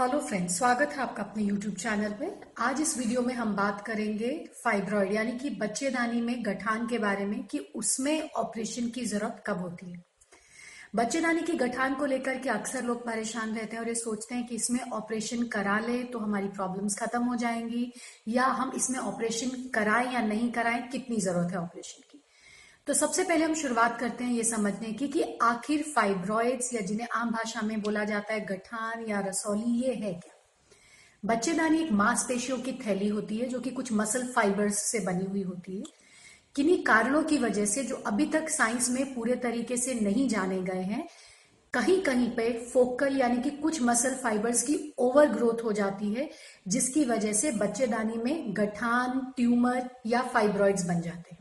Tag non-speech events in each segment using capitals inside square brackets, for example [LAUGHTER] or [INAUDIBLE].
Hello friends, स्वागत है आपका अपने यूट्यूब चैनल पे। आज इस वीडियो में हम बात करेंगे फाइब्रॉइड यानी कि बच्चेदानी में गठान के बारे में कि उसमें ऑपरेशन की ज़रूरत कब होती है। बच्चेदानी की गठान को लेकर के अक्सर लोग परेशान रहते हैं और ये सोचते हैं कि इसमें ऑपरेशन करा ले तो हमारी प्रॉब्लम्स खत्म हो जाएँगी, या हम इसमें ऑपरेशन कराएँ या नहीं कराएँ, कितनी ज़रूरत है ऑपरेशन तो सबसे पहले हम शुरुआत करते हैं ये समझने की कि आखिर फाइब्रॉइड्स या जिन्हें आम भाषा में बोला जाता है, गठान या रसौली, ये है क्या? बच्चेदानी एक मांसपेशियों की थैली होती है जो कि कुछ मसल फाइबर्स से बनी हुई होती है। किन्हीं कारणों की वजह से जो अभी तक साइंस में पूरे तरीके से नहीं जाने गए हैं कहीं कहीं पे फोकल यानी कि कुछ मसल फाइबर्स की ओवर ग्रोथ हो जाती है, जिसकी वजह से बच्चेदानी में गठान ट्यूमर या फाइब्रॉइड्स बन जाते हैं।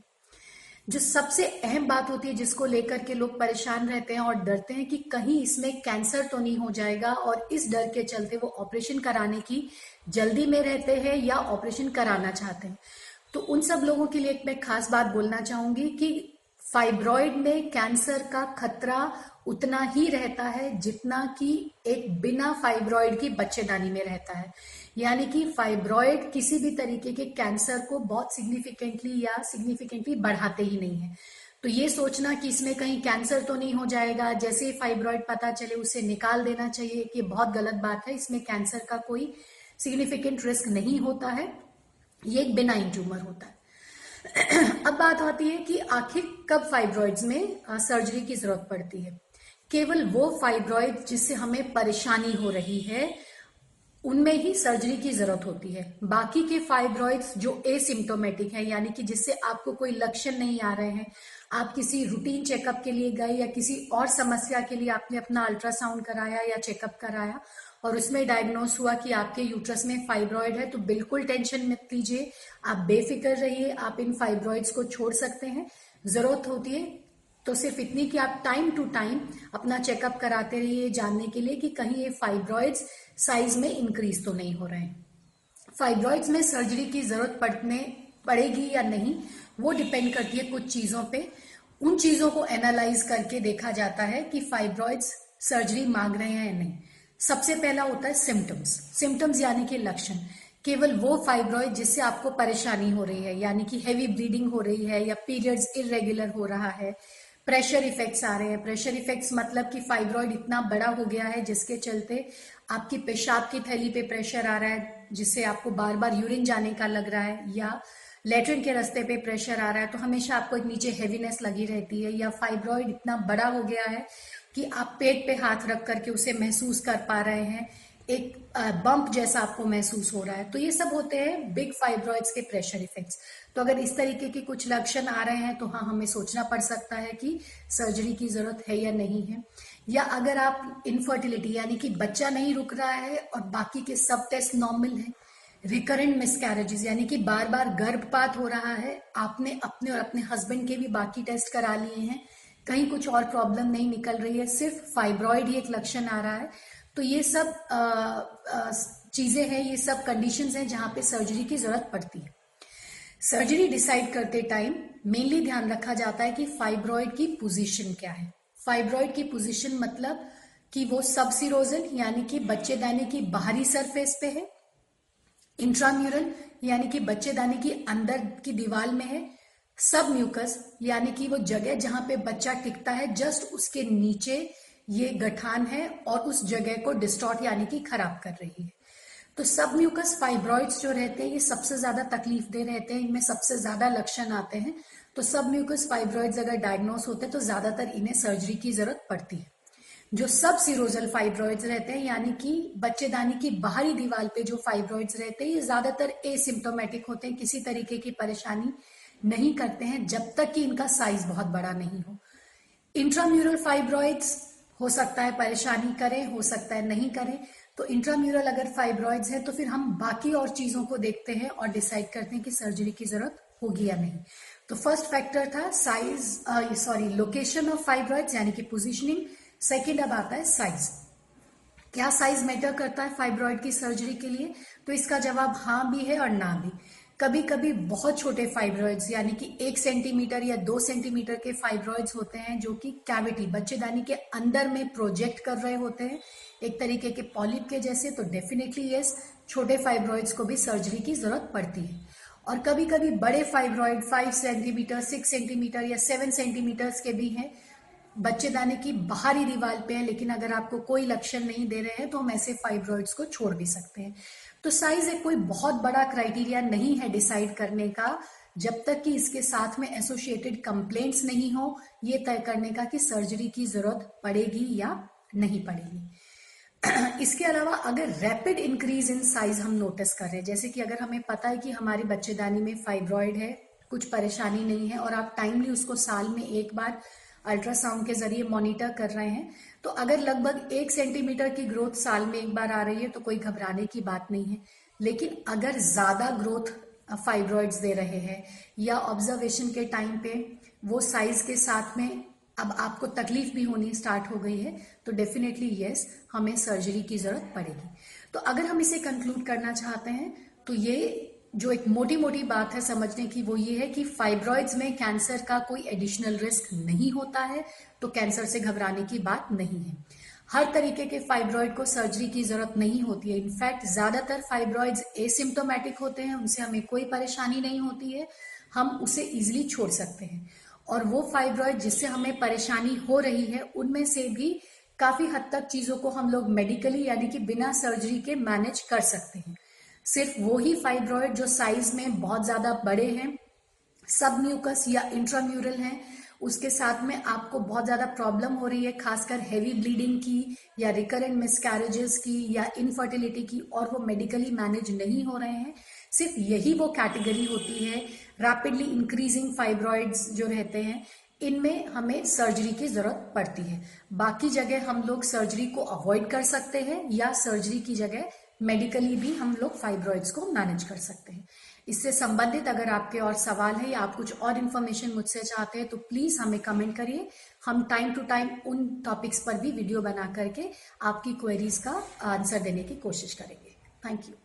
जो सबसे अहम बात होती है जिसको लेकर के लोग परेशान रहते हैं और डरते हैं कि कहीं इसमें कैंसर तो नहीं हो जाएगा और इस डर के चलते वो ऑपरेशन कराने की जल्दी में रहते हैं या ऑपरेशन कराना चाहते हैं। तो उन सब लोगों के लिए एक मैं खास बात बोलना चाहूँगी कि फाइब्रॉइड में कैंसर का खतरा उतना ही रहता है जितना कि एक बिना फाइब्रॉइड की बच्चेदानी में रहता है। यानी कि फाइब्रॉइड किसी भी तरीके के कैंसर को बहुत सिग्निफिकेंटली या सिग्निफिकेंटली बढ़ाते ही नहीं है। तो ये सोचना कि इसमें कहीं कैंसर तो नहीं हो जाएगा, जैसे ही फाइब्रॉइड पता चले उसे निकाल देना चाहिए, कि बहुत गलत बात है, इसमें कैंसर का कोई सिग्निफिकेंट रिस्क नहीं होता है, ये एक बिनाइन ट्यूमर होता है। [CLEARS THROAT] अब बात आती है कि आखिर कब फाइब्रॉइड्स में सर्जरी की ज़रूरत पड़ती है। केवल वो फाइब्रॉइड जिससे हमें परेशानी हो रही है उनमें ही सर्जरी की ज़रूरत होती है। बाकी के फाइब्रॉइड्स जो एसिम्टोमेटिक है, यानी कि जिससे आपको कोई लक्षण नहीं आ रहे हैं, आप किसी रूटीन चेकअप के लिए गए या किसी और समस्या के लिए आपने अपना अल्ट्रासाउंड कराया या चेकअप कराया और उसमें डायग्नोस हुआ कि आपके यूट्रस में फाइब्रॉइड है तो बिल्कुल टेंशन मत लीजिए। आप बेफिक्र रहिए, आप इन फाइब्रॉइड्स को छोड़ सकते हैं। ज़रूरत होती है तो सिर्फ़ इतनी कि आप टाइम टू टाइम अपना चेकअप कराते रहिए जानने के लिए कि कहीं ये फाइब्रॉइड्स साइज़ में इंक्रीज तो नहीं हो रहे हैं। फाइब्रॉइड्स में सर्जरी की ज़रूरत पड़ने, पड़ेगी या नहीं, वो डिपेंड करती है कुछ चीज़ों पे। उन चीज़ों को एनालाइज करके देखा जाता है कि फाइब्रॉइड्स सर्जरी मांग रहे हैं या नहीं। सबसे पहला होता है सिम्टम्स सिम्टम्स यानी कि लक्षण। केवल वो फाइब्रॉइड जिससे आपको परेशानी हो रही है, यानी कि हैवी ब्लीडिंग हो रही है या पीरियड्स इरेगुलर हो रहा है प्रेशर इफेक्ट्स आ रहे हैं। प्रेशर इफेक्ट्स मतलब कि फाइब्रॉइड इतना बड़ा हो गया है जिसके चलते आपकी पेशाब की थैली पे प्रेशर आ रहा है, जिससे आपको बार बार यूरिन जाने का लग रहा है या लेटरिन के रास्ते पे प्रेशर आ रहा है तो हमेशा आपको एक नीचे हेवीनेस लगी रहती है या फाइब्रॉइड इतना बड़ा हो गया है कि आप पेट पे हाथ रख करके उसे महसूस कर पा रहे हैं। एक बम्प जैसा आपको महसूस हो रहा है तो ये सब होते हैं बिग फाइब्रॉइड्स के प्रेशर इफेक्ट्स तो अगर इस तरीके के कुछ लक्षण आ रहे हैं तो हाँ हमें सोचना पड़ सकता है कि सर्जरी की ज़रूरत है या नहीं है. या अगर आप इनफर्टिलिटी यानी कि बच्चा नहीं रुक रहा है और बाकी के सब टेस्ट नॉर्मल है रिकरेंट मिसकैरेजेस यानी कि बार बार गर्भपात हो रहा है, आपने अपने और अपने हस्बैंड के भी बाकी टेस्ट करा लिए हैं, कहीं कुछ और प्रॉब्लम नहीं निकल रही है, सिर्फ़ फाइब्रॉइड ही एक लक्षण आ रहा है तो ये सब चीज़ें हैं, ये सब कंडीशंस हैं जहाँ पे सर्जरी की ज़रूरत पड़ती है। सर्जरी डिसाइड करते टाइम मेनली ध्यान रखा जाता है कि फाइब्रॉइड की पोजीशन क्या है। फाइब्रॉइड की पोजीशन मतलब कि वो सब सिरोजन यानी कि बच्चेदानी की बाहरी सरफेस पे है। इंट्राम्यूरल यानी कि बच्चेदानी की अंदर की दीवार में है। सब म्यूकस यानी कि वो जगह जहाँ पे बच्चा टिकता है जस्ट उसके नीचे ये गठान है और उस जगह को डिस्टॉर्ट यानी कि खराब कर रही है। तो सब म्यूकस फाइब्रॉइड्स जो रहते हैं, ये सबसे ज़्यादा तकलीफ़ दे रहते हैं, इनमें सबसे ज़्यादा लक्षण आते हैं। तो सब म्यूकस फाइब्रॉइड्स अगर डायग्नोस होते हैं तो ज़्यादातर इन्हें सर्जरी की ज़रूरत पड़ती है। जो सब सीरोजल फाइब्रॉइड्स रहते हैं, यानी कि बच्चेदानी की बाहरी दीवार पे जो फाइब्रॉइड्स रहते हैं, ये ज़्यादातर एसिम्टोमेटिक होते हैं, किसी तरीके की परेशानी नहीं करते हैं, जब तक कि इनका साइज़ बहुत बड़ा नहीं हो। इंट्राम्यूरल फाइब्रॉइड्स हो सकता है परेशानी करें, हो सकता है नहीं करें। तो इंट्राम्यूरल अगर फाइब्रॉइड्स है तो फिर हम बाकी और चीज़ों को देखते हैं और डिसाइड करते हैं कि सर्जरी की ज़रूरत होगी या नहीं। तो फ़र्स्ट फैक्टर था size sorry location of fibroids यानी कि पोजिशनिंग सेकेंड अब आता है साइज़ क्या साइज़ मैटर करता है फाइब्रॉइड की सर्जरी के लिए? तो इसका जवाब हाँ भी है और ना भी। कभी कभी बहुत छोटे फाइब्रॉइड्स यानी कि एक सेंटीमीटर या दो सेंटीमीटर के फाइब्रॉइड्स होते हैं, जो कि कैविटी बच्चेदानी के अंदर में प्रोजेक्ट कर रहे होते हैं। एक तरीके के पॉलिप के जैसे तो डेफिनेटली यस छोटे फाइब्रॉइड्स को भी सर्जरी की ज़रूरत पड़ती है। और कभी कभी बड़े fibroid five centimetre six centimetre या सेवन सेंटीमीटर्स के भी हैं बच्चेदानी की बाहरी दीवार पे है, लेकिन अगर आपको कोई लक्षण नहीं दे रहे हैं तो हम ऐसे फाइब्रॉइड्स को छोड़ भी सकते हैं। तो साइज़ एक कोई बहुत बड़ा क्राइटेरिया नहीं है डिसाइड करने का, जब तक कि इसके साथ में एसोसिएटेड कंप्लेंट्स नहीं हो, ये तय करने का कि सर्जरी की ज़रूरत पड़ेगी या नहीं पड़ेगी। [CLEARS THROAT] इसके अलावा अगर रैपिड इंक्रीज इन साइज़ हम नोटिस कर रहे हैं, जैसे कि अगर हमें पता है कि हमारी बच्चेदानी में फाइब्रॉइड है, कुछ परेशानी नहीं है, और आप टाइमली उसको साल में एक बार अल्ट्रासाउंड के ज़रिए मॉनिटर कर रहे हैं। तो अगर लगभग एक सेंटीमीटर की ग्रोथ साल में एक बार आ रही है तो कोई घबराने की बात नहीं है। लेकिन अगर ज़्यादा ग्रोथ फाइब्रॉइड्स दे रहे हैं या ऑब्जर्वेशन के टाइम पे वो साइज़ के साथ में अब आपको तकलीफ़ भी होनी स्टार्ट हो गई है तो डेफिनेटली यस, हमें सर्जरी की ज़रूरत पड़ेगी। तो अगर हम इसे कंक्लूड करना चाहते हैं तो ये जो एक मोटी मोटी बात है समझने की, वो ये है कि फाइब्रॉइड्स में कैंसर का कोई एडिशनल रिस्क नहीं होता है तो कैंसर से घबराने की बात नहीं है। हर तरीके के फाइब्रॉइड को सर्जरी की ज़रूरत नहीं होती है। इनफैक्ट ज़्यादातर फाइब्रॉइड्स एसिम्टोमेटिक होते हैं, उनसे हमें कोई परेशानी नहीं होती है। हम उसे इजिली छोड़ सकते हैं। और वो फाइब्रॉइड जिससे हमें परेशानी हो रही है, उनमें से भी काफ़ी हद तक चीज़ों को हम लोग मेडिकली यानी कि बिना सर्जरी के मैनेज कर सकते हैं। सिर्फ़ वो ही फाइब्रॉइड जो साइज़ में बहुत ज़्यादा बड़े हैं सब म्यूकस या इंट्राम्यूरल हैं, उसके साथ में आपको बहुत ज़्यादा प्रॉब्लम हो रही है, खासकर हैवी ब्लीडिंग की या रिकरेंट मिसकैरेजेस की या इनफर्टिलिटी की, और वो मेडिकली मैनेज नहीं हो रहे हैं। सिर्फ़ यही वो कैटेगरी होती है रैपिडली इंक्रीजिंग फाइब्रॉइड्स जो रहते हैं, इनमें हमें सर्जरी की ज़रूरत पड़ती है। बाकी जगह हम लोग सर्जरी को अवॉइड कर सकते हैं या सर्जरी की जगह मेडिकली भी हम लोग फाइब्रॉइड्स को मैनेज कर सकते हैं। इससे संबंधित अगर आपके और सवाल है या आप कुछ और इन्फॉर्मेशन मुझसे चाहते हैं तो प्लीज़ हमें कमेंट करिए। हम टाइम टू टाइम उन टॉपिक्स पर भी वीडियो बना करके आपकी क्वेरीज का आंसर देने की कोशिश करेंगे। Thank you